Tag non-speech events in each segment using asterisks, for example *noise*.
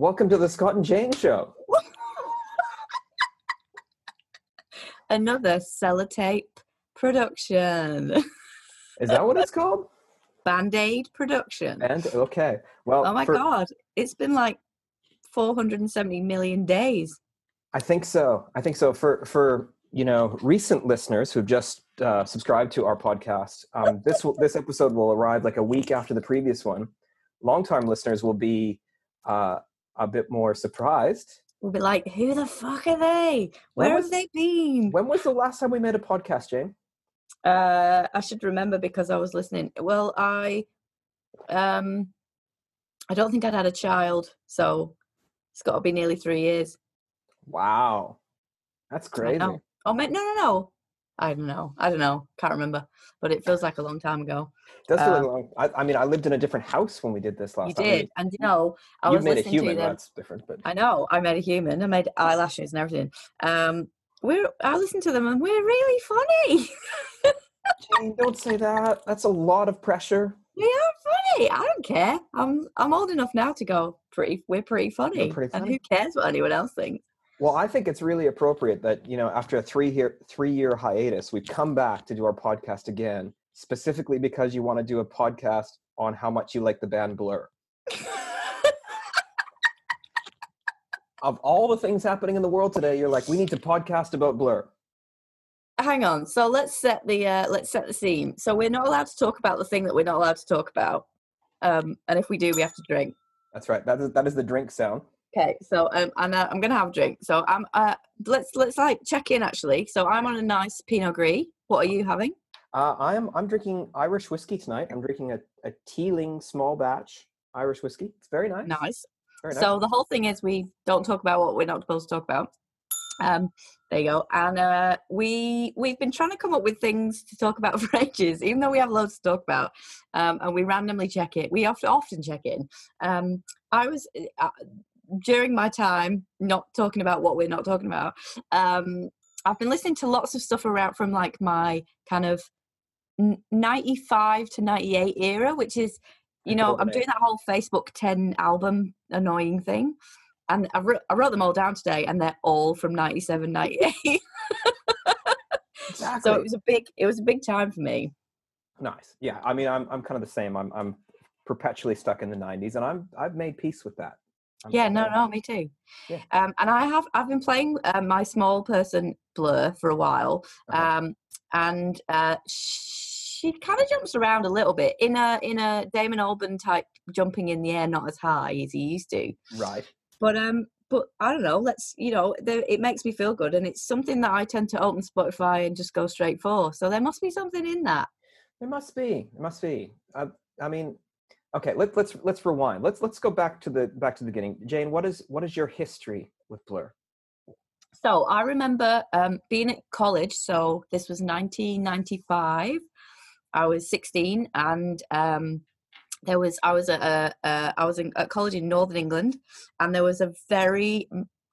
Welcome to the Scott and Jane Show. *laughs* Another sellotape production. Is that what it's *laughs* called? Band Aid production. And okay, well, oh my for- God. It's been like 470 million days. I think so. I think so. For for you know recent listeners who've just uh, subscribed to our podcast, um, this this episode will arrive like a week after the previous one. Longtime listeners will be uh, a bit more surprised. We'll be like, who the fuck are they? Where was- have they been? When was the last time we made a podcast, Jane? Uh, I should remember because I was listening. Well, I, um, I don't think I'd had a child, so it's got to be nearly three years. Wow, that's I crazy. Oh, no, no, no. I don't know. I don't know. Can't remember. But it feels like a long time ago. It does feel like Uh, long. I, I mean, I lived in a different house when we did this last you time. Did, and you know, I you was made a human. to them. That's different, but I know. I made a human. I made eyelashes and everything. Um, we're. I listened to them, and we're really funny. Jane, don't say that. That's a lot of pressure. we are funny. I don't care. I'm. I'm old enough now to go. Pretty. We're pretty funny. pretty funny. And who cares what anyone else thinks? Well, I think it's really appropriate that you know after a three year three year hiatus, we've come back to do our podcast again, specifically because you want to do a podcast on how much you like the band Blur. Of all the things happening in the world today, you're like, we need to podcast about Blur. Hang on. So let's set the. Uh, let's set the scene. So we're not allowed to talk about the thing that we're not allowed to talk about. Um, and if we do, we have to drink. That's right. That is that is the drink sound. Okay, so um, and uh, I'm gonna have a drink. So I'm uh, let's let's like check in actually. So I'm on a nice Pinot Gris. What are you having? Uh, I am I'm drinking Irish whiskey tonight. I'm drinking a, a Teeling small batch Irish whiskey. It's very nice. Nice. Very nice. So the whole thing is we don't talk about what we're not supposed to talk about. Um, there you go. And uh, we we've been trying to come up with things to talk about *laughs* for ages, even though we have loads to talk about. Um, and we randomly check it. We often often check in. Um, I was uh, during my time not talking about what we're not talking about. Um, I've been listening to lots of stuff around from like my kind of 95 to 98 era, which is you know, I'm doing that whole Facebook 10 album annoying thing. And I wrote, I wrote them all down today, and they're all from 97, 98. exactly. *laughs* so it was a big, it was a big time for me. Nice. Yeah. I mean, I'm I'm kind of the same. I'm I'm perpetually stuck in the '90s, and I'm I've made peace with that. I'm- Yeah, no, no, me too. Yeah. Um, and I have, I've been playing uh, my small person Blur for a while, Uh-huh. um, and uh, she kind of jumps around a little bit in a in a Damon Albarn type jumping in the air, not as high as he used to. Right. but um but i don't know let's you know the, it makes me feel good and it's something that i tend to open spotify and just go straight for so there must be something in that There must be. There must be. I, I mean, okay. Let, let's let's rewind. Let's let's go back to the back to the beginning. Jane, what is what is your history with Blur? so i remember um being at college so this was 1995 i was 16 and um there was i was at a, uh, i was in, at college in northern england and there was a very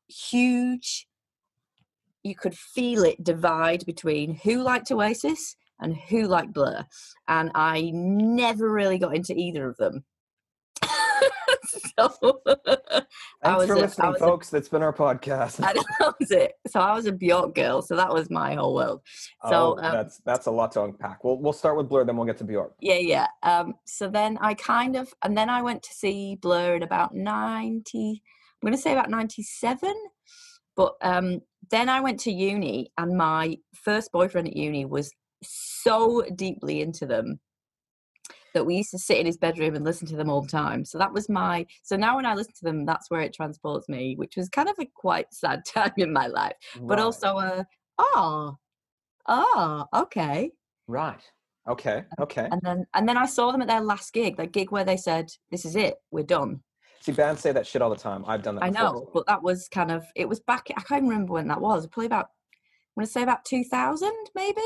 huge you could feel it divide between who liked oasis and who liked blur and i never really got into either of them *laughs* so I Thanks was for a- I listening, was a- folks. That's been our podcast. I *laughs* *laughs* that was it. So I was a Bjork girl. So that was my whole world. oh, so, um, that's that's a lot to unpack. We'll we'll start with Blur, then we'll get to Bjork. Yeah, yeah. Um, so then I kind of, and then I went to see Blur in about 90, I'm going to say about 97. But um, then I went to uni, and my first boyfriend at uni was so deeply into them that we used to sit in his bedroom and listen to them all the time. So that was my, so now when I listen to them, that's where it transports me, which was kind of a quite sad *laughs* time in my life. But Right. also, uh, oh, oh, okay. right. Okay. Okay. and then and then I saw them at their last gig, that gig where they said, "This is it, we're done." See, bands say that shit all the time. I've done that. I before. know, but that was kind of it was back. I can't even remember when that was. Probably about I'm gonna say about 2000, maybe.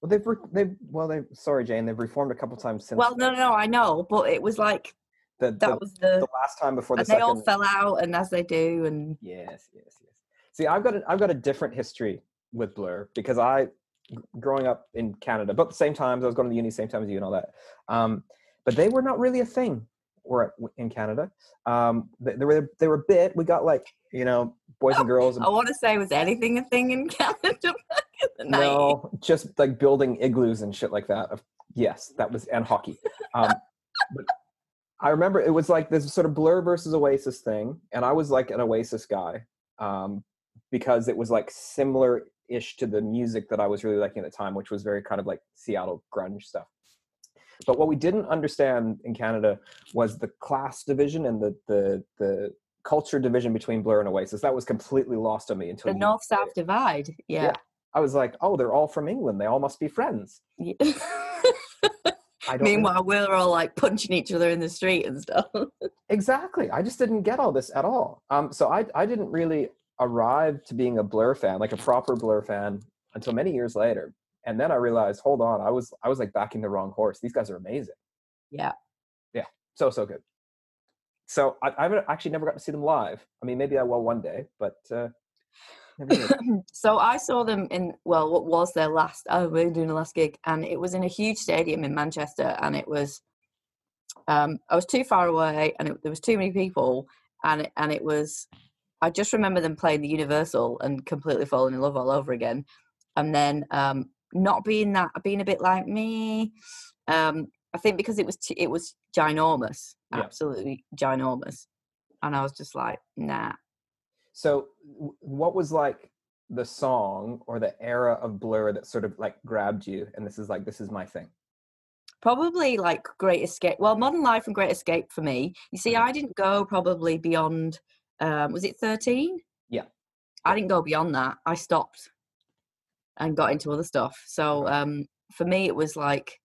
Well, they've re- they've well they sorry Jane they've reformed a couple times since. Well, no, no, no, I know, but it was like the, that the, was the the last time before the and they all fell out, and as they do, and Yes, yes, yes. See, I've got a, I've got a different history with Blur because I, growing up in Canada, but at the same times I was going to the uni same time as you and all that. Um, but they were not really a thing were in Canada. Um, they, they were they were a bit. We got like you know boys and *laughs* girls. And, I want to say, was anything a thing in *laughs* Canada back *laughs* in the 90s? no, just like building igloos and shit like that. Yes, that was and hockey. Um, but I remember it was like this sort of Blur versus Oasis thing, and I was like an Oasis guy um, because it was like similar ish to the music that I was really liking at the time, which was very kind of like Seattle grunge stuff. But what we didn't understand in Canada was the class division and the the the culture division between Blur and Oasis. That was completely lost on me until The North South divide. Yeah. Yeah. I was like, oh, they're all from England. They all must be friends. Yeah. I *laughs* don't know- Meanwhile, we're all like punching each other in the street and stuff. *laughs* exactly. I just didn't get all this at all. Um, so I I didn't really arrive to being a Blur fan, like a proper Blur fan, until many years later. And then I realized, hold on, I was I was like backing the wrong horse. These guys are amazing. Yeah. Yeah. So so good. So I, I've actually never got to see them live. I mean, maybe I will one day, but uh. *laughs* so I saw them in well, what was their last? Oh, we were doing the last gig, and it was in a huge stadium in Manchester, and it was. Um, I was too far away, and it, there was too many people, and it, and it was. I just remember them playing the Universal and completely falling in love all over again, and then um, not being that, being a bit like me. Um, I think because it was t- it was ginormous, Yeah. absolutely ginormous, and I was just like, nah. So, w- what was like the song or the era of Blur that sort of like grabbed you? And this is like, this is my thing. probably like Great Escape. Well, Modern Life and Great Escape for me. You see, Mhm. I didn't go probably beyond. Um, was it thirteen? Yeah. I didn't go beyond that. I stopped and got into other stuff. So um, for me, it was like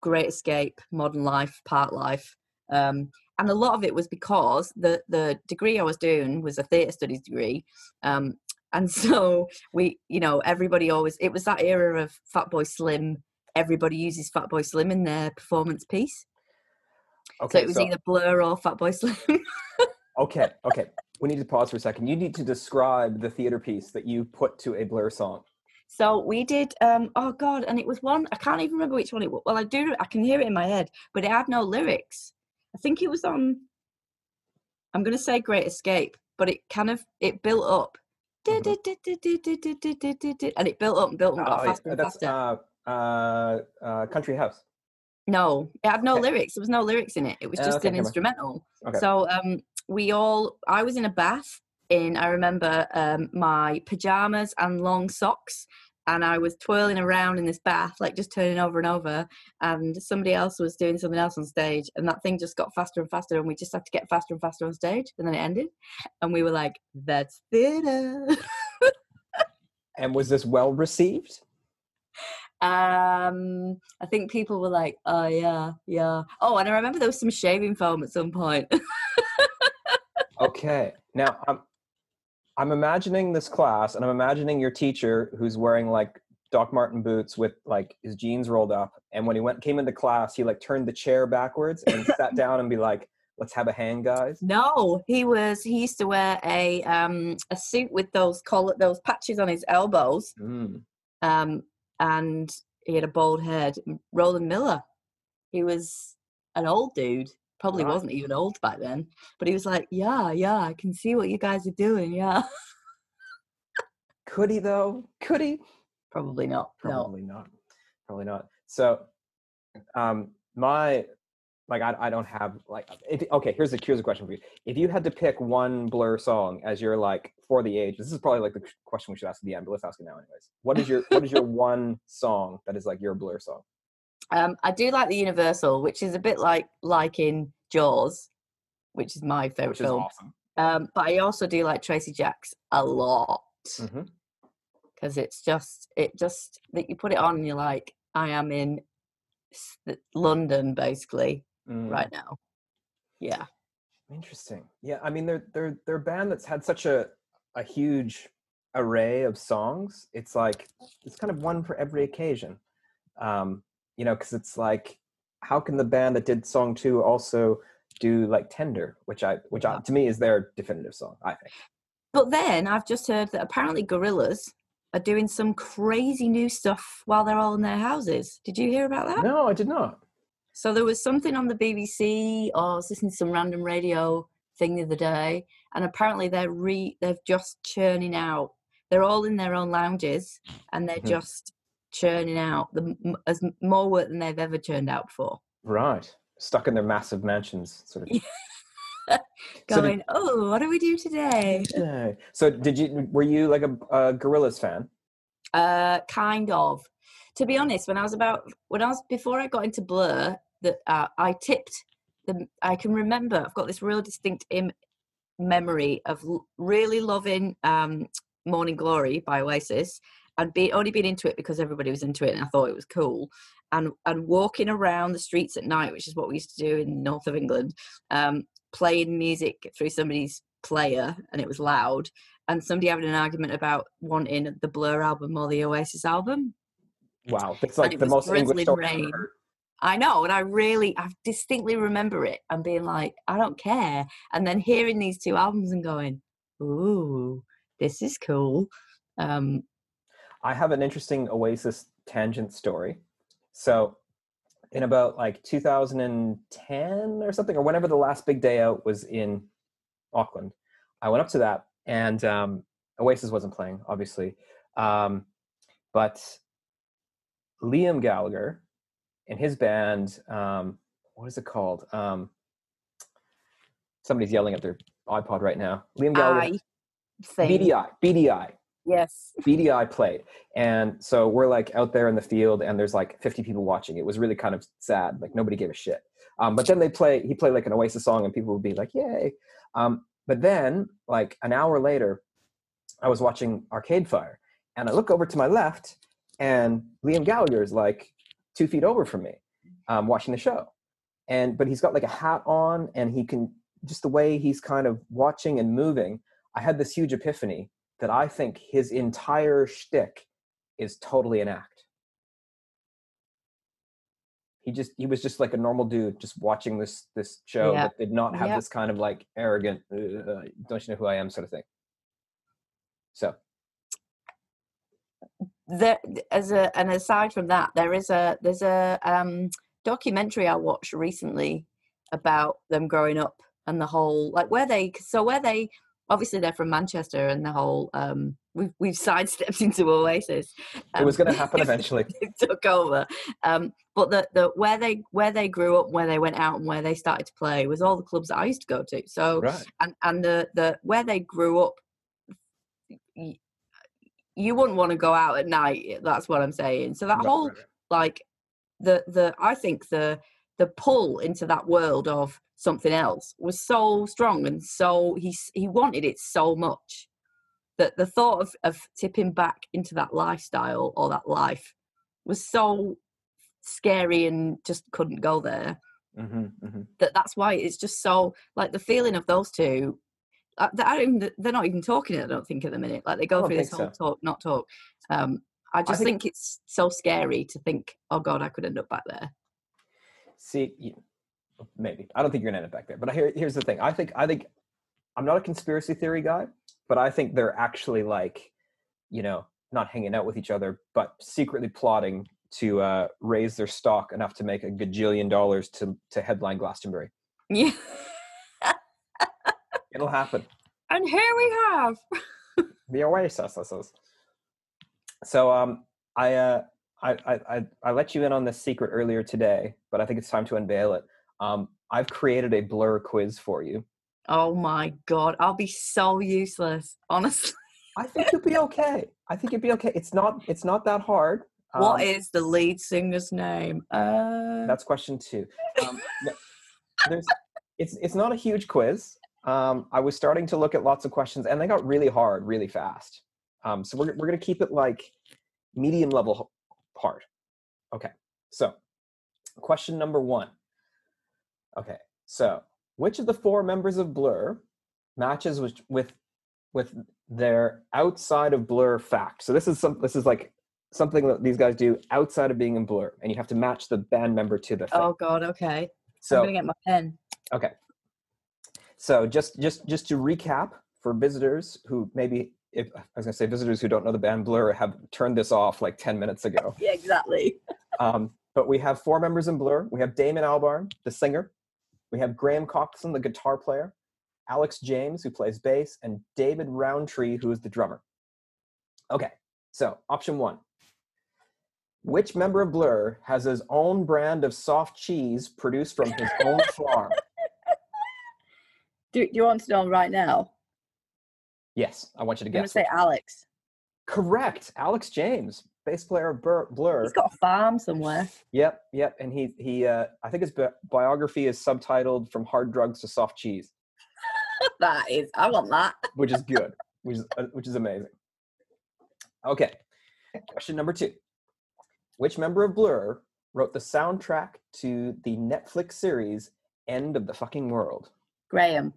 Great Escape, Modern Life, Parklife. Um, and a lot of it was because the the degree I was doing was a theatre studies degree, um, and *laughs* so we, you know, everybody always it was that era of Fat Boy Slim. Everybody uses Fat Boy Slim in their performance piece, so it was so- either Blur or Fat Boy Slim. *laughs* okay. Okay. We need to pause for a second. You need to describe the theater piece that you put to a Blur song. So we did. Um, oh God, and it was one I can't even remember which one it was. Well, I do. I can hear it in my head, but it had no lyrics. I think it was on. I'm going to say Great Escape, but it kind of it built up, Mhm. and it built up and built and got Oh, faster and that's faster. uh, uh, uh, Country House. No, it had no Okay. lyrics. There was no lyrics in it. It was Uh, just okay, an instrumental. Okay. So um, we all. I was in a bath in. I remember um, my pajamas and long socks, and I was twirling around in this bath, like just turning over and over. And somebody else was doing something else on stage, and that thing just got faster and faster, and we just had to get faster and faster on stage, and then it ended, and we were like, "That's theatre." And was this well received? *laughs* um, I think people were like, "Oh yeah, yeah." Oh, and I remember there was some shaving foam at some point. *laughs* Okay. Now I'm I'm imagining this class and I'm imagining your teacher who's wearing like Doc Martin boots with like his jeans rolled up and when he went came into class he like turned the chair backwards and *laughs* sat down and be like let's have a hand guys. No, he was. He used to wear a um a suit with those collar, those patches on his elbows, Mm. um, and he had a bald head. Roland Miller. He was an old dude. Probably Right. wasn't even old back then, but he was like, "Yeah, yeah, I can see what you guys are doing." Yeah, Could he though? Could he? probably not. No. Probably not. Probably not. So, um, my like I, I don't have like if, okay. Here's a here's a question for you. If you had to pick one Blur song as your like for the age, this is probably like the question we should ask at the end, but let's ask it now anyways. What is your what is your *laughs* one song that is like your Blur song? Um, I do like the Universal, which is a bit like like in Jaws, which is my favorite Which film. awesome. Um, but I also do like Tracy Jacks a lot. because it's just it just that you put it on and you're like i am in london basically Mm. right now yeah Interesting. Yeah, I mean they're they're they're a band that's had such a a huge array of songs. It's like it's kind of one for every occasion. Um, you know, because it's like how can the band that did song two also do like Tender, which I which I, to me is their definitive song. I think. but then i've just heard that apparently Gorillaz are doing some crazy new stuff while they're all in their houses did you hear about that No, I did not. So there was something on the BBC, or I was listening to some random radio thing the other day, and apparently they're re they've just churning out. They're all in their own lounges, and they're Mhm. just churning out the as more work than they've ever churned out before. Right. Stuck in their massive mansions, sort of. *laughs* So did- Going, oh, what do we do today? So did you? Were you like a, a Gorillaz fan? Uh, kind of. To be honest, when I was about when I was before I got into Blur, that uh, I tipped the. I can remember. I've got this real distinct Im- memory of l- really loving um, "Morning Glory" by Oasis, and be only been into it because everybody was into it, and I thought it was cool. And and walking around the streets at night, which is what we used to do in north of England, um, playing music through somebody's player, and it was loud and somebody having an argument about wanting the Blur album or the Oasis album. Wow, that's like the most English rain. I know, and I really, I distinctly remember it and being like, I don't care. And then hearing these two albums and going, ooh, this is cool. Um, I have an interesting Oasis tangent story. So, in about like 2010 or something, or whenever the last big day out was in Auckland, I went up to that, and um, Oasis wasn't playing, obviously, um, but Liam Gallagher and his band, um, what is it called? Um, somebody's yelling at their iPod right now. Liam Gallagher, I think, Beady Eye, BDI. Yes, Beady Eye played. And so we're like out there in the field and there's like 50 people watching. It was really kind of sad. Like nobody gave a shit. Um, but then they play, he played like an Oasis song and people would be like, yay. Um, but then like an hour later, I was watching Arcade Fire and I look over to my left and Liam Gallagher is like two feet over from me um, watching the show. And, but he's got like a hat on and he can, just the way he's kind of watching and moving. I had this huge epiphany that I think his entire shtick is totally an act. He just he was just like a normal dude just watching this this show Yeah. that did not have Yep. this kind of like arrogant uh, don't you know who I am sort of thing. So there as a and aside from that there is a there's a um documentary i watched recently about them growing up and the whole like where they so where they obviously they're from manchester and the whole um we've we've sidestepped *laughs* into oasis it was um, going to happen eventually. *laughs* it took over um but the the where they where they grew up where they went out and where they started to play was all the clubs that i used to go to so right. and and the the where they grew up y- you wouldn't want to go out at night that's what i'm saying so that Right, whole right. like the the i think the the pull into that world of something else was so strong and so he he wanted it so much that the thought of, of tipping back into that lifestyle or that life was so scary and just couldn't go there Mhm, mhm. that that's why it's just so like the feeling of those two I even, they're not even talking it, i don't think at the minute like they go through this whole talk not talk um i just think- think, it's so scary to think oh god i could end up back there See, maybe I don't think you're gonna end up back there. But here, here's the thing. I think I think I'm not a conspiracy theory guy, but I think they're actually like, you know, not hanging out with each other, but secretly plotting to uh, raise their stock enough to make a gajillion dollars to to headline Glastonbury. yeah *laughs* It'll happen. and here we have The Oasis. So um, I, uh, I I I let you in on this secret earlier today, but I think it's time to unveil it. Um, I've created a blur quiz for you. oh my god i'll be so useless honestly I think you'll be okay. I think you'll be okay. It's not. It's not that hard. what Um, is the lead singer's name uh That's question two. Um, there's. It's it's not a huge quiz. Um, I was starting to look at lots of questions, and they got really hard, really fast. Um, so we're we're gonna keep it like medium level hard. Okay. So, question number one. Okay. So, which of the four members of Blur matches with with with their outside of Blur fact? So this is some. This is like something that these guys do outside of being in Blur, and you have to match the band member to the thing. oh god okay so i'm gonna get my pen Okay. So just just just to recap for visitors who maybe if I was gonna say visitors who don't know the band Blur have turned this off like 10 minutes ago. *laughs* yeah exactly *laughs* Um, but we have four members in Blur. We have Damon Albarn, the singer. We have Graham Coxon, the guitar player. Alex James, who plays bass, and David Rowntree, who is the drummer. Okay, so option one. Which member of Blur has his own brand of soft cheese produced from his own farm? *laughs* Do, do you want to know right now? Yes, I want you to guess. I'm going to say Alex. Correct. Alex James, bass player of Blur. Blur. He's got a farm somewhere. *laughs* Yep, yep. And he he uh, I think his bi- biography is subtitled "From Hard Drugs to Soft Cheese," *laughs* that is, I want that. which is good, *laughs* which is uh, which is amazing. Okay, question number two: Which member of Blur wrote the soundtrack to the Netflix series "End of the Fucking World"? Graham.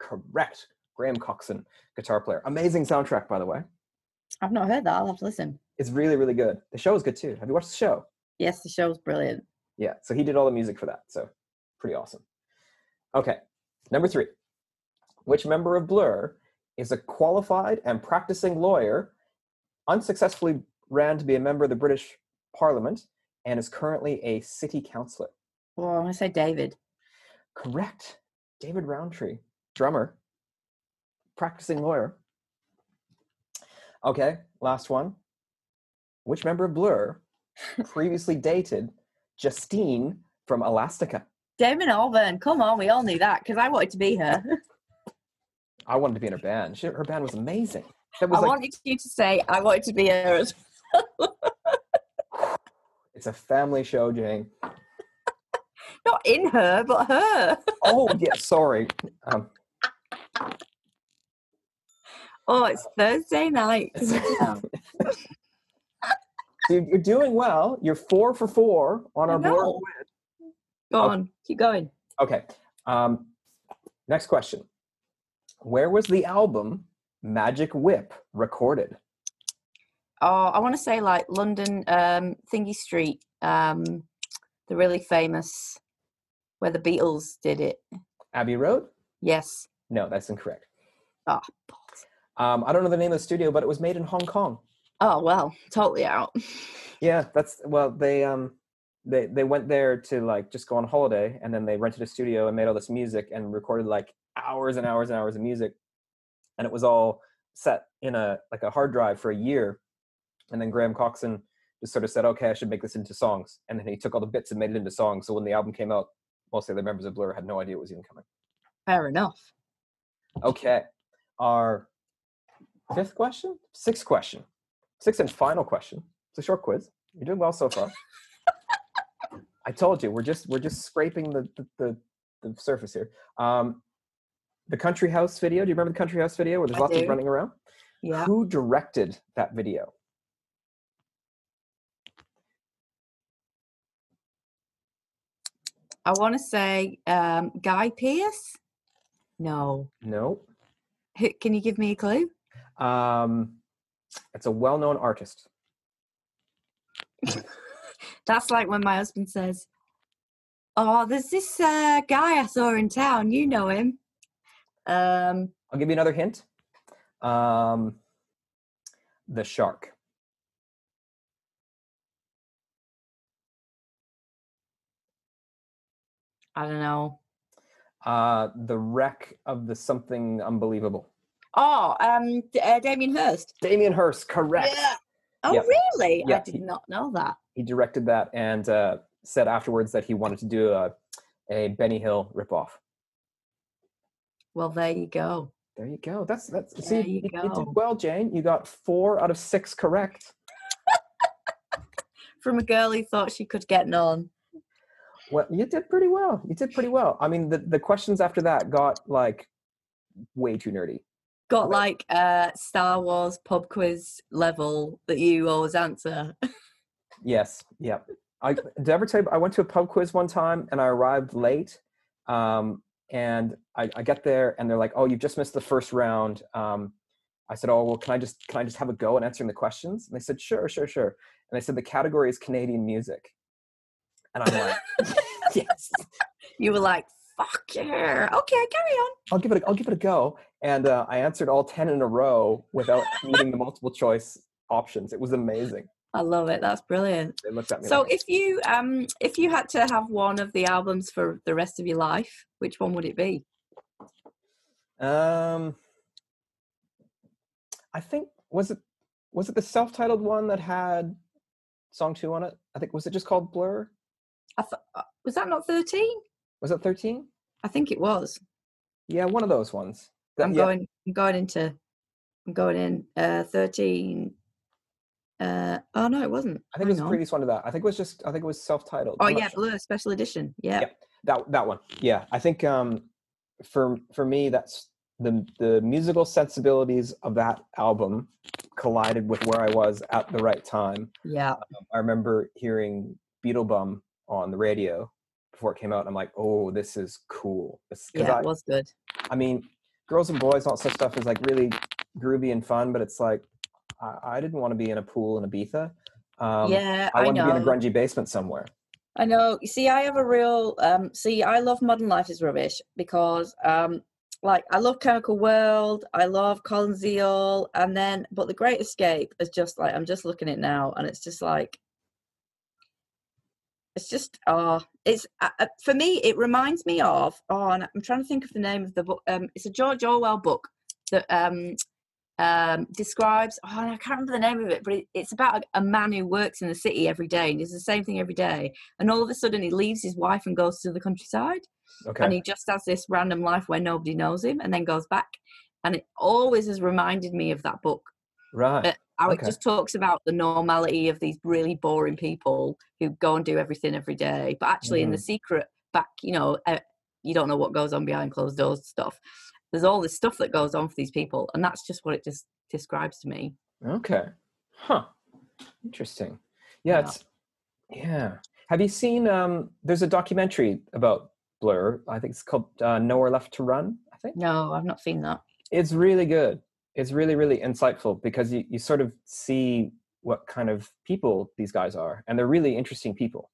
Correct. Graham Coxon, guitar player. Amazing soundtrack, by the way. I've not heard that. I'll have to listen. It's really really good. The show is good too. Have you watched the show? Yes, the show show's brilliant. Yeah, so he did all the music for that. So pretty awesome. Okay, number three. Which member of Blur is a qualified and practicing lawyer, unsuccessfully ran to be a member of the British Parliament, and is currently a city councillor? Well, I'm going to say David. Correct. David Rowntree, drummer, practicing lawyer. Okay, last one. Which member of Blur previously *laughs* dated Justine from Elastica? Damon Albarn. Come on, we all knew that because I wanted to be her. *laughs* I wanted to be in her band. She, her band was amazing. That was I like, wanted you to say I wanted to be her as well. *laughs* it's a family show, Jane. not in her, but her. Oh, yeah, sorry. Um, Oh, it's Thursday night. Can you tell? you- you're doing well. You're four for four on our board. Go Okay. on, keep going. Okay. Um, next question. Where was the album Magic Whip recorded? Oh, I want to say like London, um, Thingy Street, um, the really famous where the Beatles did it. Abbey Road? Yes. No, that's incorrect. Oh. Um, I don't know the name of the studio, but it was made in Hong Kong. oh well, totally out. Yeah, that's well. They um, they they went there to like just go on holiday, and then they rented a studio and made all this music and recorded like hours and hours and hours of music, and it was all set in a like a hard drive for a year, and then Graham Coxon just sort of said, "Okay, I should make this into songs," and then he took all the bits and made it into songs. So when the album came out, most of the members of Blur had no idea it was even coming. Fair enough. Okay, our fifth question, sixth question, sixth and final question. It's a short quiz. You're doing well so far. I told you we're just we're just scraping the the, the, the surface here. Um, the Country House video. Do you remember the Country House video where there's I lots of running around? Yeah. Who directed that video? I want to say um, Guy Pearce. No. No. Who, can you give me a clue? Um, it's a well-known artist. That's like when my husband says, "Oh, there's this uh, guy I saw in town. You know him." Um, I'll give you another hint. Um, the shark. I don't know. Uh, the wreck of the something unbelievable. Oh, um, uh, Damien Hirst. Damien Hirst, correct. Yeah. Oh, Yep. really? I did he- not know that. He directed that and uh, said afterwards that he wanted to do a, a Benny Hill ripoff. Well, there you go. There you go. That's that's. There see, you you, go. did well, Jane. You got four out of six correct. *laughs* From a girl who thought she could get none. Well, you did pretty well. You did pretty well. I mean, the the questions after that got like way too nerdy. Got like a Star Wars pub quiz level that you always answer. Yes. Yep. I did I ever tell you I went to a pub quiz one time and I arrived late. Um, and I, I get there and they're like, "Oh, you've just missed the first round." Um, I said, "Oh, well, can I just can I just have a go at answering the questions?" And they said, "Sure, sure, sure." And they said the category is Canadian music, and I'm like, *laughs* "Yes, you were like, "Fuck yeah!" Okay, carry on. I'll give it. A, I'll give it a go." And uh, I answered all ten in a row without needing the multiple choice options. It was amazing. I love it. That's brilliant. They looked at me. So like, if you um if you had to have one of the albums for the rest of your life, which one would it be? um, I think was it was it the self-titled one that had song two on it? I think was it just called Blur? I th- uh, was that not 13? Was it thirteen? I think it was. Yeah, one of those ones. I'm yeah, going I'm going into I'm going in uh 13 uh oh no it wasn't. I think it was Hang the previous one to that. I think it was just I think it was self-titled. Oh I'm yeah, sure. Blur special edition. Yeah. yeah. that that one yeah i think um for for me that's the the musical sensibilities of that album collided with where i was at the right time Yeah. Um, i remember hearing beetlebum on the radio before it came out and i'm like oh this is cool This- Yeah, I, it was good. I mean girls and boys all such stuff is like really groovy and fun but it's like i, I didn't want to be in a pool in ibiza. Um, yeah, i I, wanted to be in a grungy basement somewhere. I know. You see, I have a real um see, I love Modern Life is Rubbish because um like I love Chemical World, I love Colin Zeal, and then but the Great Escape is just like I'm just looking at it now and it's just like it's just oh it's uh, uh, for me it reminds me of oh and I'm trying to think of the name of the book um it's a George Orwell book that um um, describes oh I can't remember the name of it, but it, it's about a, a man who works in the city every day and does the same thing every day, and all of a sudden he leaves his wife and goes to the countryside, okay and he just has this random life where nobody knows him, and then goes back, and it always has reminded me of that book. Right Uh, How Okay. it just talks about the normality of these really boring people who go and do everything every day, but actually in the secret back, you know, uh, you don't know what goes on behind closed doors stuff. There's all this stuff that goes on for these people, and that's just what it just describes to me. Okay. Huh. Interesting. Yeah, Yeah. it's yeah. Have you seen um there's a documentary about Blur. I think it's called uh, Nowhere Left to Run, I think. No, I've not seen that. It's really good. It's really really insightful because you you sort of see what kind of people these guys are and they're really interesting people.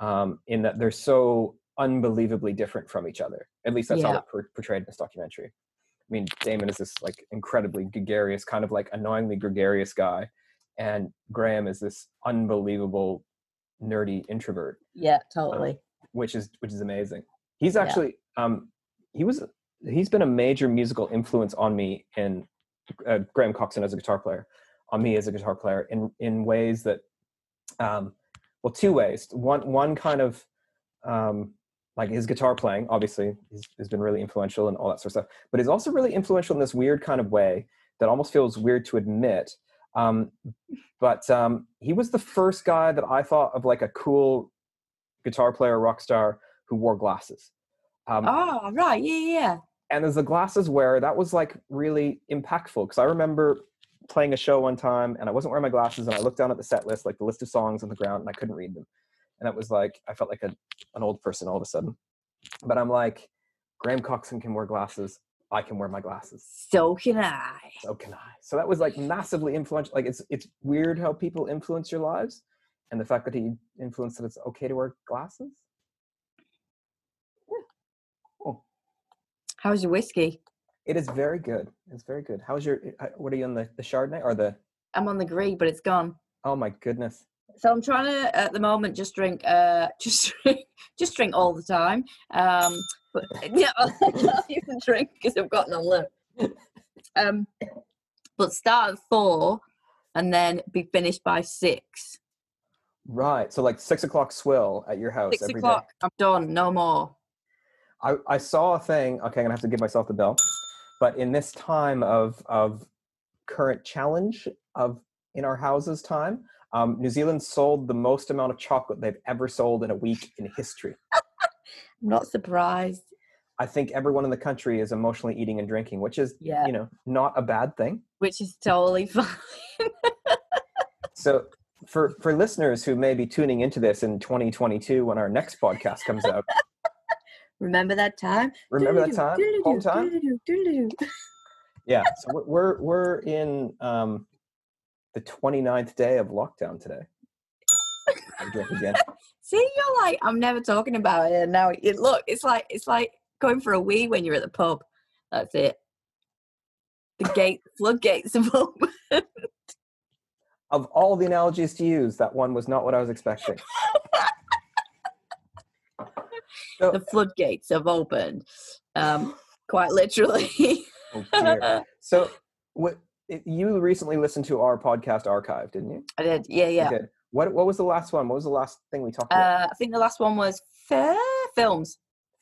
Um in that they're so unbelievably different from each other. At least that's how Yeah. they're por- portrayed in this documentary. I mean, Damon is this like incredibly gregarious, kind of like annoyingly gregarious guy, and Graham is this unbelievable nerdy introvert, Yeah, totally. which is which is amazing. He's Yeah. actually um he was he's been a major musical influence on me in uh, Graham Coxon as a guitar player, on me as a guitar player in in ways that um well two ways. One one kind of um like his guitar playing obviously has been really influential and all that sort of stuff but he's also really influential in this weird kind of way that almost feels weird to admit um, but um, he was the first guy that i thought of like a cool guitar player rock star who wore glasses um, Oh, right. Yeah, yeah. And as the glasses wearer that was like really impactful because i remember playing a show one time and i wasn't wearing my glasses and i looked down at the set list like the list of songs on the ground and i couldn't read them. And it was like i felt like a, an old person all of a sudden. But i'm like graham coxon can wear glasses i can wear my glasses. So can I. so can i. So that was like massively influential like it's it's weird how people influence your lives and the fact that he influenced that it's okay to wear glasses How's your whiskey? it is very good it's very good how's your uh, what are you on the, the chardonnay or the I'm on the green, but it's gone. oh my goodness So I'm trying to, at the moment, just drink, uh, *laughs* just drink, just drink all the time. Um, but *laughs* *laughs* yeah, I can't even drink because I've got no lip. Um, but start at four and then be finished by six. Right. So like six o'clock swill at your house Six every day. o'clock, I'm done. No more. I, I saw a thing. Okay, I'm gonna have to give myself the bell. But in this time of of current challenge of in our houses time, um, New Zealand sold the most amount of chocolate they've ever sold in a week in history. *laughs* I'm not surprised. I think everyone in the country is emotionally eating and drinking, which is Yeah, you know not a bad thing. which is totally *laughs* fine. So for for listeners who may be tuning into this in 2022 when our next podcast comes out, Remember that time? remember that time, home time. Yeah so we're we're, we're in um the 29th day of lockdown today again *laughs* See, you're like, I'm never talking about it. And now it look, it's like it's like going for a wee when you're at the pub. That's it. The gate floodgates have *laughs* opened. of all the analogies to use, that one was not what I was expecting. *laughs* So- the floodgates have opened, um, *laughs* quite literally. Oh. So, what you recently listened to our podcast archive, didn't you? I did, yeah, yeah. What What was the last one? What was the last thing we talked about? Uh, I think the last one was fair films.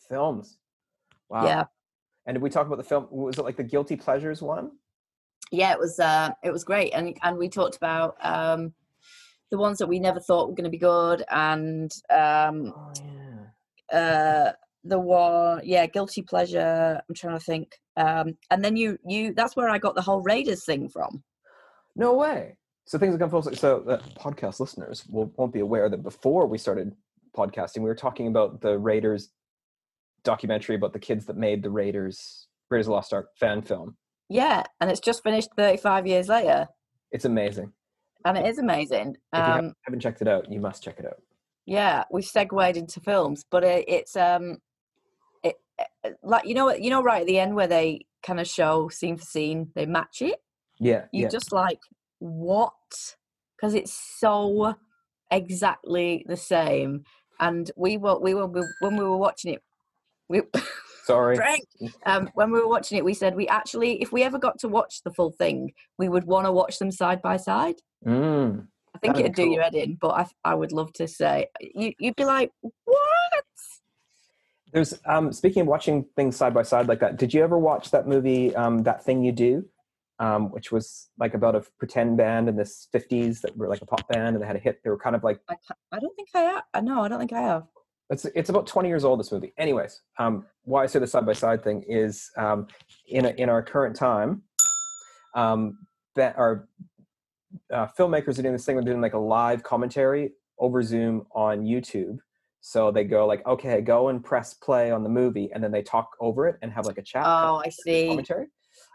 Films. Wow. Yeah, And did we talk about the film? Was it like the guilty pleasures one? yeah, it was. Uh, it was great, and and we talked about um, the ones that we never thought were going to be good, and um, Oh yeah. Uh the one yeah guilty pleasure i'm trying to think um and then you you that's where i got the whole raiders thing from No way. So things have come full circle. So uh, podcast listeners will won't be aware that before we started podcasting, we were talking about the Raiders documentary about the kids that made the Raiders Raiders of Lost Ark fan film. yeah and it's just finished 35 years later It's amazing. and it is amazing If you um ha- haven't checked it out, you must check it out. Yeah we've segued into films but it, it's um it uh, like you know you know right at the end where they kind of show scene for scene they match it Yeah. you yeah. just like what because it's so exactly the same and we were we were when we were watching it we *laughs* Sorry. Um when we were watching it we said we actually if we ever got to watch the full thing we would want to watch them side by side Mm. I think That'd it'd be do your cool. head in but i i would love to say you you'd be like what There's um speaking of watching things side by side like that, did you ever watch that movie, um, That Thing You Do? Um, which was like about a pretend band in the 50s that were like a pop band and they had a hit. They were kind of like I, I don't think i have i know i don't think i have it's it's about 20 years old this movie anyways um why i say the side by side thing is um in a, in our current time um that our uh, filmmakers are doing this thing they're doing like a live commentary over zoom on youtube. So they go like okay go and press play on the movie and then they talk over it and have like a chat oh i see. commentary.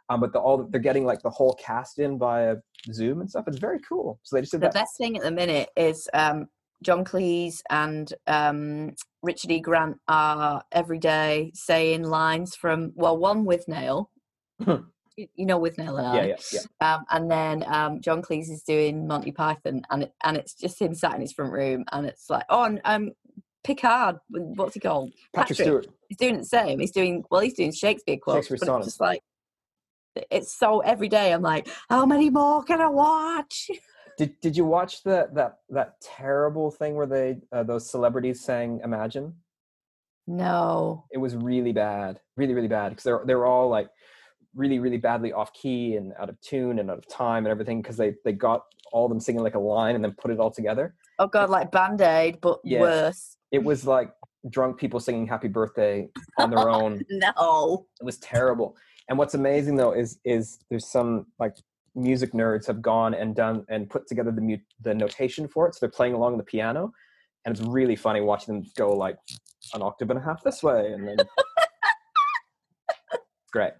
Um but the, all they're getting like the whole cast in via zoom and stuff. It's very cool. So they just did the that. best thing at the minute is um, John Cleese and um, Richard E. Grant are every day saying lines from well, one Withnail, you know, Withnail and I, yeah yeah yeah um, and then um, John Cleese is doing Monty Python, and it, and it's just him sat in his front room, and it's like, oh, and, um, Picard, what's he called? patrick, Patrick. stewart He's doing the same. He's doing well. He's doing Shakespeare quotes, Shakespeare but it's just like it's so every day. I'm like, how many more can I watch? *laughs* Did Did you watch the that that terrible thing where they uh, those celebrities sang Imagine? No. It was really bad, really really bad because they're they're all like really really badly off key and out of tune and out of time and everything because they they got all of them singing like a line and then put it all together. Oh god, like Band Aid, but Yeah. worse. It was like drunk people singing Happy Birthday on their own. *laughs* No. It was terrible. And what's amazing though is is there's some like music nerds have gone and done and put together the mu- the notation for it. So they're playing along the piano, and it's really funny watching them go like an octave and a half this way, and then *laughs* great.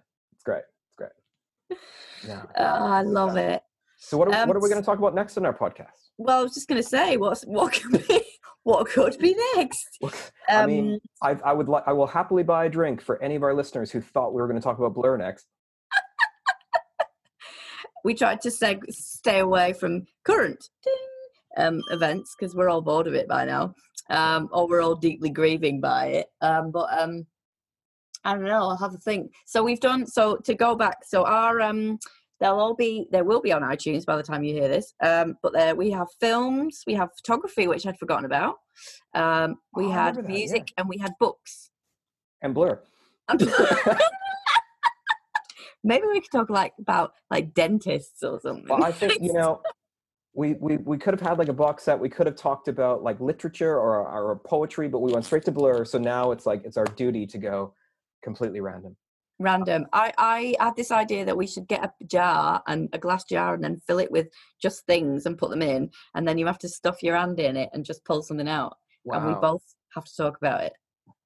Great. It's great. Yeah. *laughs* Oh, I love it. So what are, Um, what are we going to talk about next on our podcast? Well, I was just gonna say, what's what could be *laughs* what could be next? Um, I mean, I, I would like I will happily buy a drink for any of our listeners who thought we were going to talk about Blur next. *laughs* we tried to seg- stay away from current um, events because we're all bored of it by now, um, or we're all deeply grieving by it. Um, but um, I don't know. I'll have to think. So we've done. So to go back. So our um, they'll all be. They will be on iTunes by the time you hear this. Um, but there we have films. We have photography, which I'd forgotten about. Um, we Oh, had that, yeah. music, and we had books. And Blur. *laughs* Maybe we could talk like about like dentists or something. Well, I think you know, *laughs* we we we could have had like a box set. We could have talked about like literature or or poetry, but we went straight to Blur. So now it's like it's our duty to go completely random. random. I I had this idea that we should get a jar and a glass jar and then fill it with just things and put them in, and then you have to stuff your hand in it and just pull something out, and we both have to talk about it.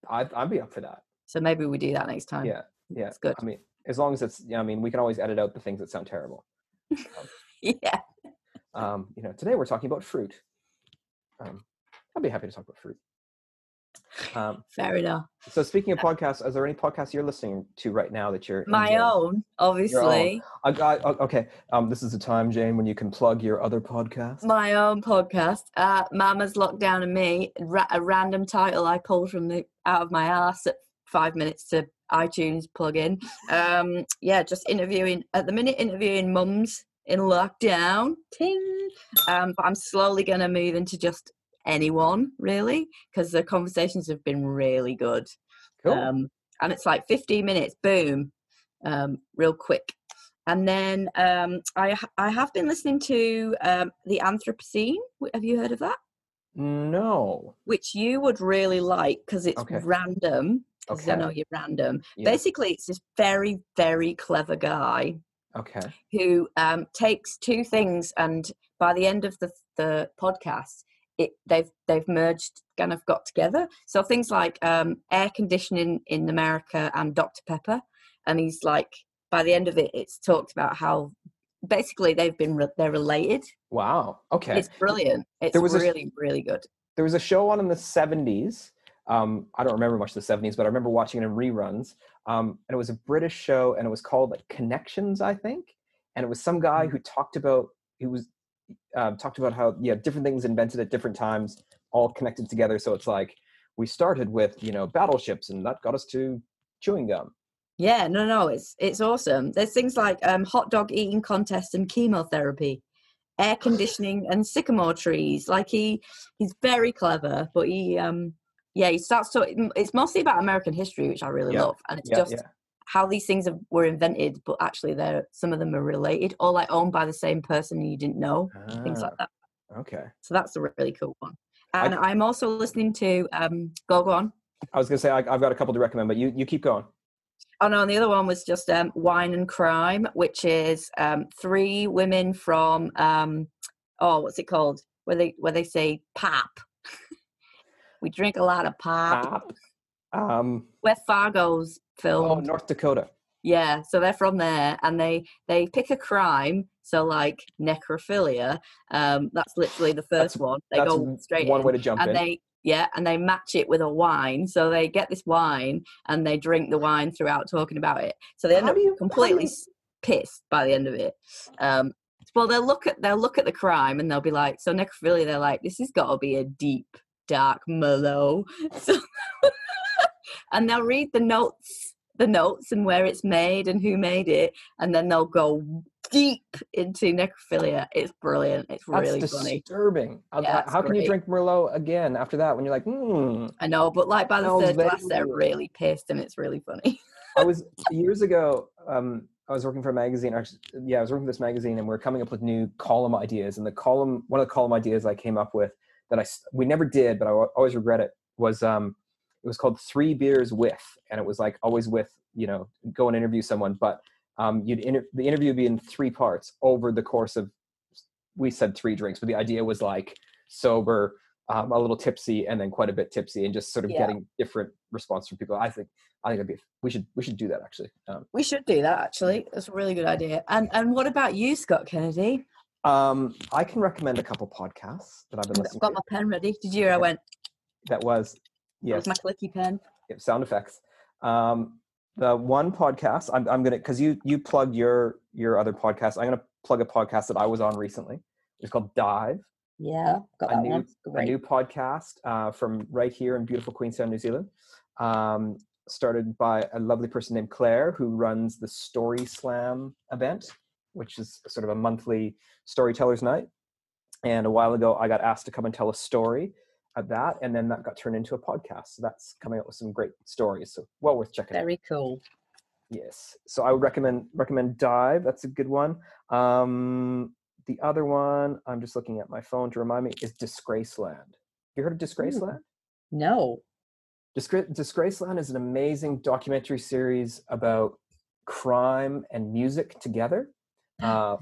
I'd, I'd be up for that. So maybe we do that next time. Yeah, yeah. It's good. I mean, as long as it's, yeah, I mean, we can always edit out the things that sound terrible. *laughs* yeah. Um, you know, today we're talking about fruit. Um, I'd be happy to talk about fruit. Um, Fair enough. so speaking of podcasts, is there any podcasts you're listening to right now that you're My enjoying? own, obviously. I got okay. Um, this is the time, Jane, when you can plug your other podcast. My own podcast, uh, Mama's Lockdown and Me, ra- a random title I pulled from the out of my ass at five minutes to iTunes plug-in. Um, yeah, just interviewing at the minute, interviewing mums in lockdown. Ting. Um, but I'm slowly going to move into just anyone really because the conversations have been really good. cool. Um, and it's like 15 minutes, boom, um, real quick. And then um, I I have been listening to um, the Anthropocene. Have you heard of that? no. Which you would really like because it's Okay. random. 'cause I Okay. know you're random. Yeah. Basically, it's this very very clever guy Okay. who um, takes two things, and by the end of the the podcast, it they've they've merged, kind of got together. So things like um, air conditioning in America and Dr Pepper, and he's like, by the end of it, it's talked about how basically they've been re- they're related. Wow. Okay. It's brilliant. It's There was a- really really good. there was a show on in the 70s um, i don't remember much of the 70s but i remember watching it in reruns um, and it was a british show and it was called like connections i think and it was some guy who talked about he was uh, talked about how yeah different things invented at different times all connected together so it's like we started with you know battleships and that got us to chewing gum Yeah, no, no, it's it's awesome. There's things like um, hot dog eating contest and chemotherapy, air conditioning and sycamore trees. Like he he's very clever, but he um yeah he starts to. It's mostly about American history, which I really Yeah, love, and it's yeah just yeah how these things have, were invented, but actually they're some of them are related or like owned by the same person and you didn't know, things like that. Ah, okay So that's a really cool one. I And c- I'm also listening to um go go on. i was gonna say I, i've got a couple to recommend but you you keep going Oh no, and the other one was just um, Wine and Crime, which is um, three women from um, oh, what's it called? Where they where they say pop. *laughs* we drink a lot of pop. Pop. um Where Fargo's oh filmed. north dakota Yeah, so they're from there, and they they pick a crime. So like necrophilia, um, that's literally the That's- first one. They that's go straight one in. way to jump and in they yeah and they match it with a wine so they get this wine and they drink the wine throughout talking about it so they end How up you- completely pissed by the end of it um well they'll look at they'll look at the crime and they'll be like so necrophilia they're like this has got to be a deep dark Merlot *laughs* so *laughs* and they'll read the notes the notes and where it's made and who made it and then they'll go deep into necrophilia it's brilliant it's That's really funny disturbing. How- Yeah, How can you drink Merlot again after that when you're like, hmm? I know, but like by the third glass, they're really pissed, and it's really funny. I was years ago. Um, I was working for a magazine. Actually, yeah, I was working for this magazine, and we are coming up with new column ideas. And the column, one of the column ideas I came up with that I we never did, but I always regret it was um, it was called Three Beers With, and it was like always with you know go and interview someone, but um, you'd inter- the interview would be in three parts over the course of we said three drinks, but the idea was like sober, um, a little tipsy, and then quite a bit tipsy, and just sort of Yeah. getting different response from people. I think I think it'd be we should we should do that actually. Um, We should do that actually. That's a really good idea. And and what about you, Scott Kennedy? um, I can recommend a couple podcasts that I've been listening. I've got to. my pen ready. Did you hear I went That was yes, was my clicky pen? yeah, sound effects. Um, the one podcast I'm I'm gonna because you you plugged your your other podcast. I'm gonna plug a podcast that I was on recently. It's called Dive. Yeah, got A that new- one. a new podcast uh, from right here in beautiful Queenstown, New Zealand. Um, started by a lovely person named Claire, who runs the Story Slam event, which is sort of a monthly storytellers night. And a while ago, I got asked to come and tell a story at that, and then that got turned into a podcast. So that's coming up with some great stories. So well worth checking out. Very cool. Yes. So I would recommend recommend Dive. That's a good one. Um, the other one, I'm just looking at my phone to remind me, is Disgraceland. You heard of Disgraceland? No. Disgra- Disgraceland is an amazing documentary series about crime and music together. Uh,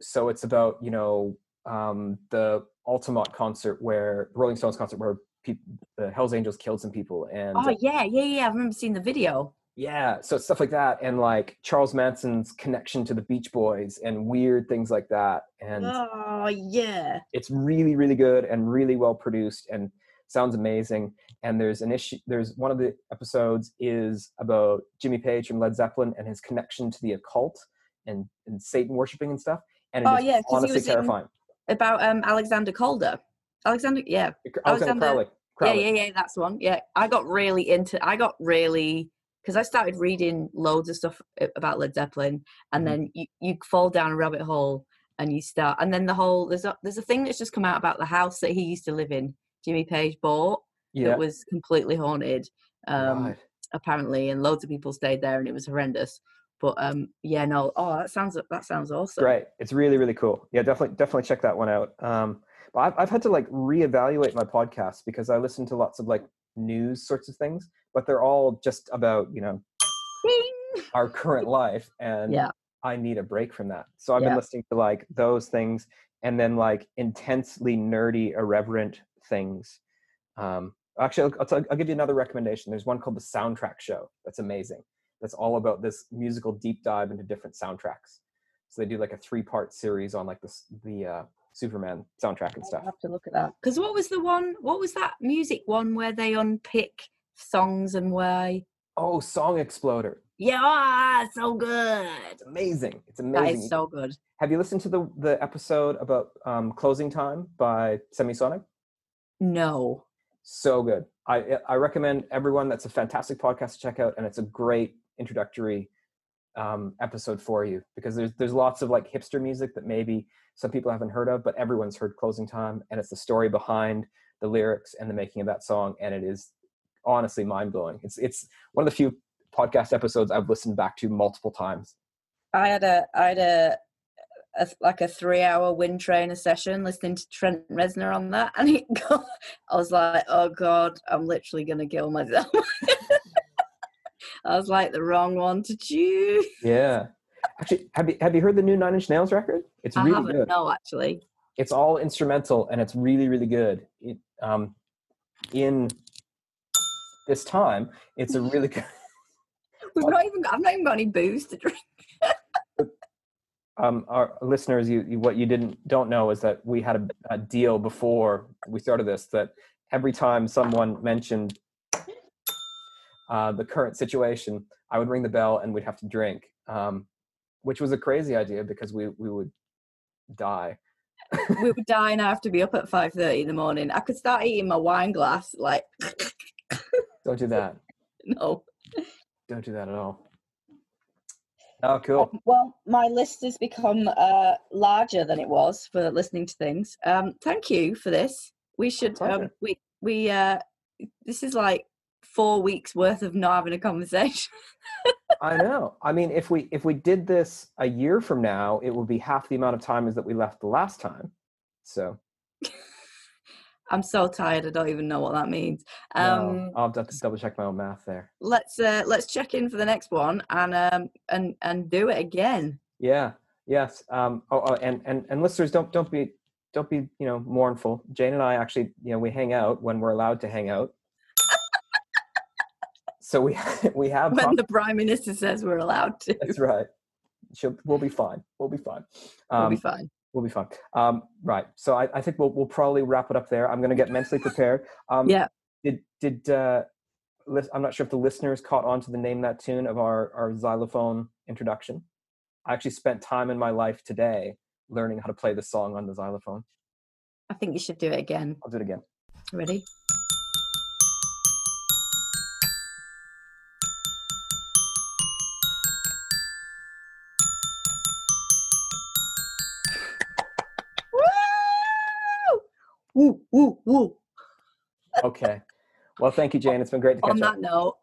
so it's about you know um, the Altamont concert where Rolling Stones concert where peop the Hell's Angels killed some people and Oh yeah, yeah, yeah. I remember seeing the video. yeah, so stuff like that, and like Charles Manson's connection to the Beach Boys and weird things like that. And Oh yeah. it's really, really good and really well produced. And sounds amazing. And there's an issue. There's one of the episodes is about Jimmy Page from Led Zeppelin and his connection to the occult and, and Satan worshiping and stuff. And it Oh, is yeah, honestly in- terrifying. About um Alexander Calder. Alexander, yeah, Alexander Alexander- Crowley. Crowley. yeah, yeah, yeah. That's one. Yeah, I got really into. I got really because I started reading loads of stuff about Led Zeppelin, and Mhm. then you you fall down a rabbit hole and you start, and then the whole there's a there's a thing that's just come out about the house that he used to live in. Jimmy Page bought Yeah. that was completely haunted. Um, right. apparently, and loads of people stayed there, and it was horrendous. But um, yeah, no. Oh, that sounds that sounds awesome. Great. It's really, really cool. Yeah, definitely, definitely check that one out. Um, but I've, I've had to like reevaluate my podcast because I listen to lots of like news sorts of things, but they're all just about, you know, Ding! our current life. *laughs* And Yeah. I need a break from that. So I've Yeah. been listening to like those things and then like intensely nerdy, irreverent things. Um, actually, I'll, I'll, I'll give you another recommendation. There's one called the Soundtrack Show. That's amazing. That's all about this musical deep dive into different soundtracks. So they do like a three part series on like the the uh, Superman soundtrack and stuff. I'll have to look at that. Because what was the one? What was that music one where they unpick songs and why? Oh, Song Exploder. Yeah, ah, so good. It's amazing. It's amazing. is so good. Have you listened to the the episode about um, Closing Time by Semisonic? No. so good. I I recommend everyone. That's a fantastic podcast to check out, and it's a great introductory um, episode for you because there's there's lots of like hipster music that maybe some people haven't heard of, but everyone's heard "Closing Time," and it's the story behind the lyrics and the making of that song, and it is honestly mind blowing. It's it's one of the few podcast episodes I've listened back to multiple times. I had a I had a, a like a three hour wind trainer session listening to Trent Reznor on that, and *laughs* got, I was like, oh god, I'm literally gonna kill myself. *laughs* I was like the wrong one to choose. Yeah. Actually, have you have you heard the new Nine Inch Nails record? It's I really haven't. good. No, actually. it's all instrumental and it's really really good it, um, in this time it's a really good *laughs* We've not even. I've not even got any booze to drink. *laughs* um, our listeners you, you what you didn't don't know is that we had a, a deal before we started this that every time someone mentioned uh, the current situation i would ring the bell and we'd have to drink um, which was a crazy idea because we we would die we would die and *laughs* I have to be up at five thirty in the morning. I could start eating my wine glass. Like, don't do that *laughs* no. don't do that at all oh cool Well, my list has become uh, larger than it was for listening to things. Um, thank you for this. We should. Um, we we. Uh, this is like four weeks worth of not having a conversation. *laughs* I know. I mean, if we if we did this a year from now, it would be half the amount of time as that we left the last time. So I'm so tired. I don't even know what that means. no, Um, I'll have to double check my own math there. let's uh, let's check in for the next one and um and and do it again. Yeah. Yes. Um. Oh, oh, and and and listeners, don't don't be don't be you know mournful. Jane and I actually you know we hang out when we're allowed to hang out. So we *laughs* we have. When the prime minister says we're allowed to, That's right. She'll, we'll be fine. We'll be fine. we'll Um, be fine. We'll be fine. Um, right. So I, I think we'll we'll probably wrap it up there. I'm going to get mentally prepared. Um, Yeah. Did did uh, I'm not sure if the listeners caught on to the name that tune of our our xylophone introduction. I actually spent time in my life today learning how to play the song on the xylophone. I think you should do it again. I'll do it again. Ready? Woo! Woo! Okay. well, thank you, *laughs* Jane. It's been great to On catch up. that note,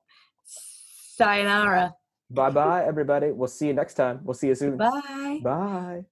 sayonara. Bye bye, everybody. We'll see you next time. We'll see you soon. Bye. Bye.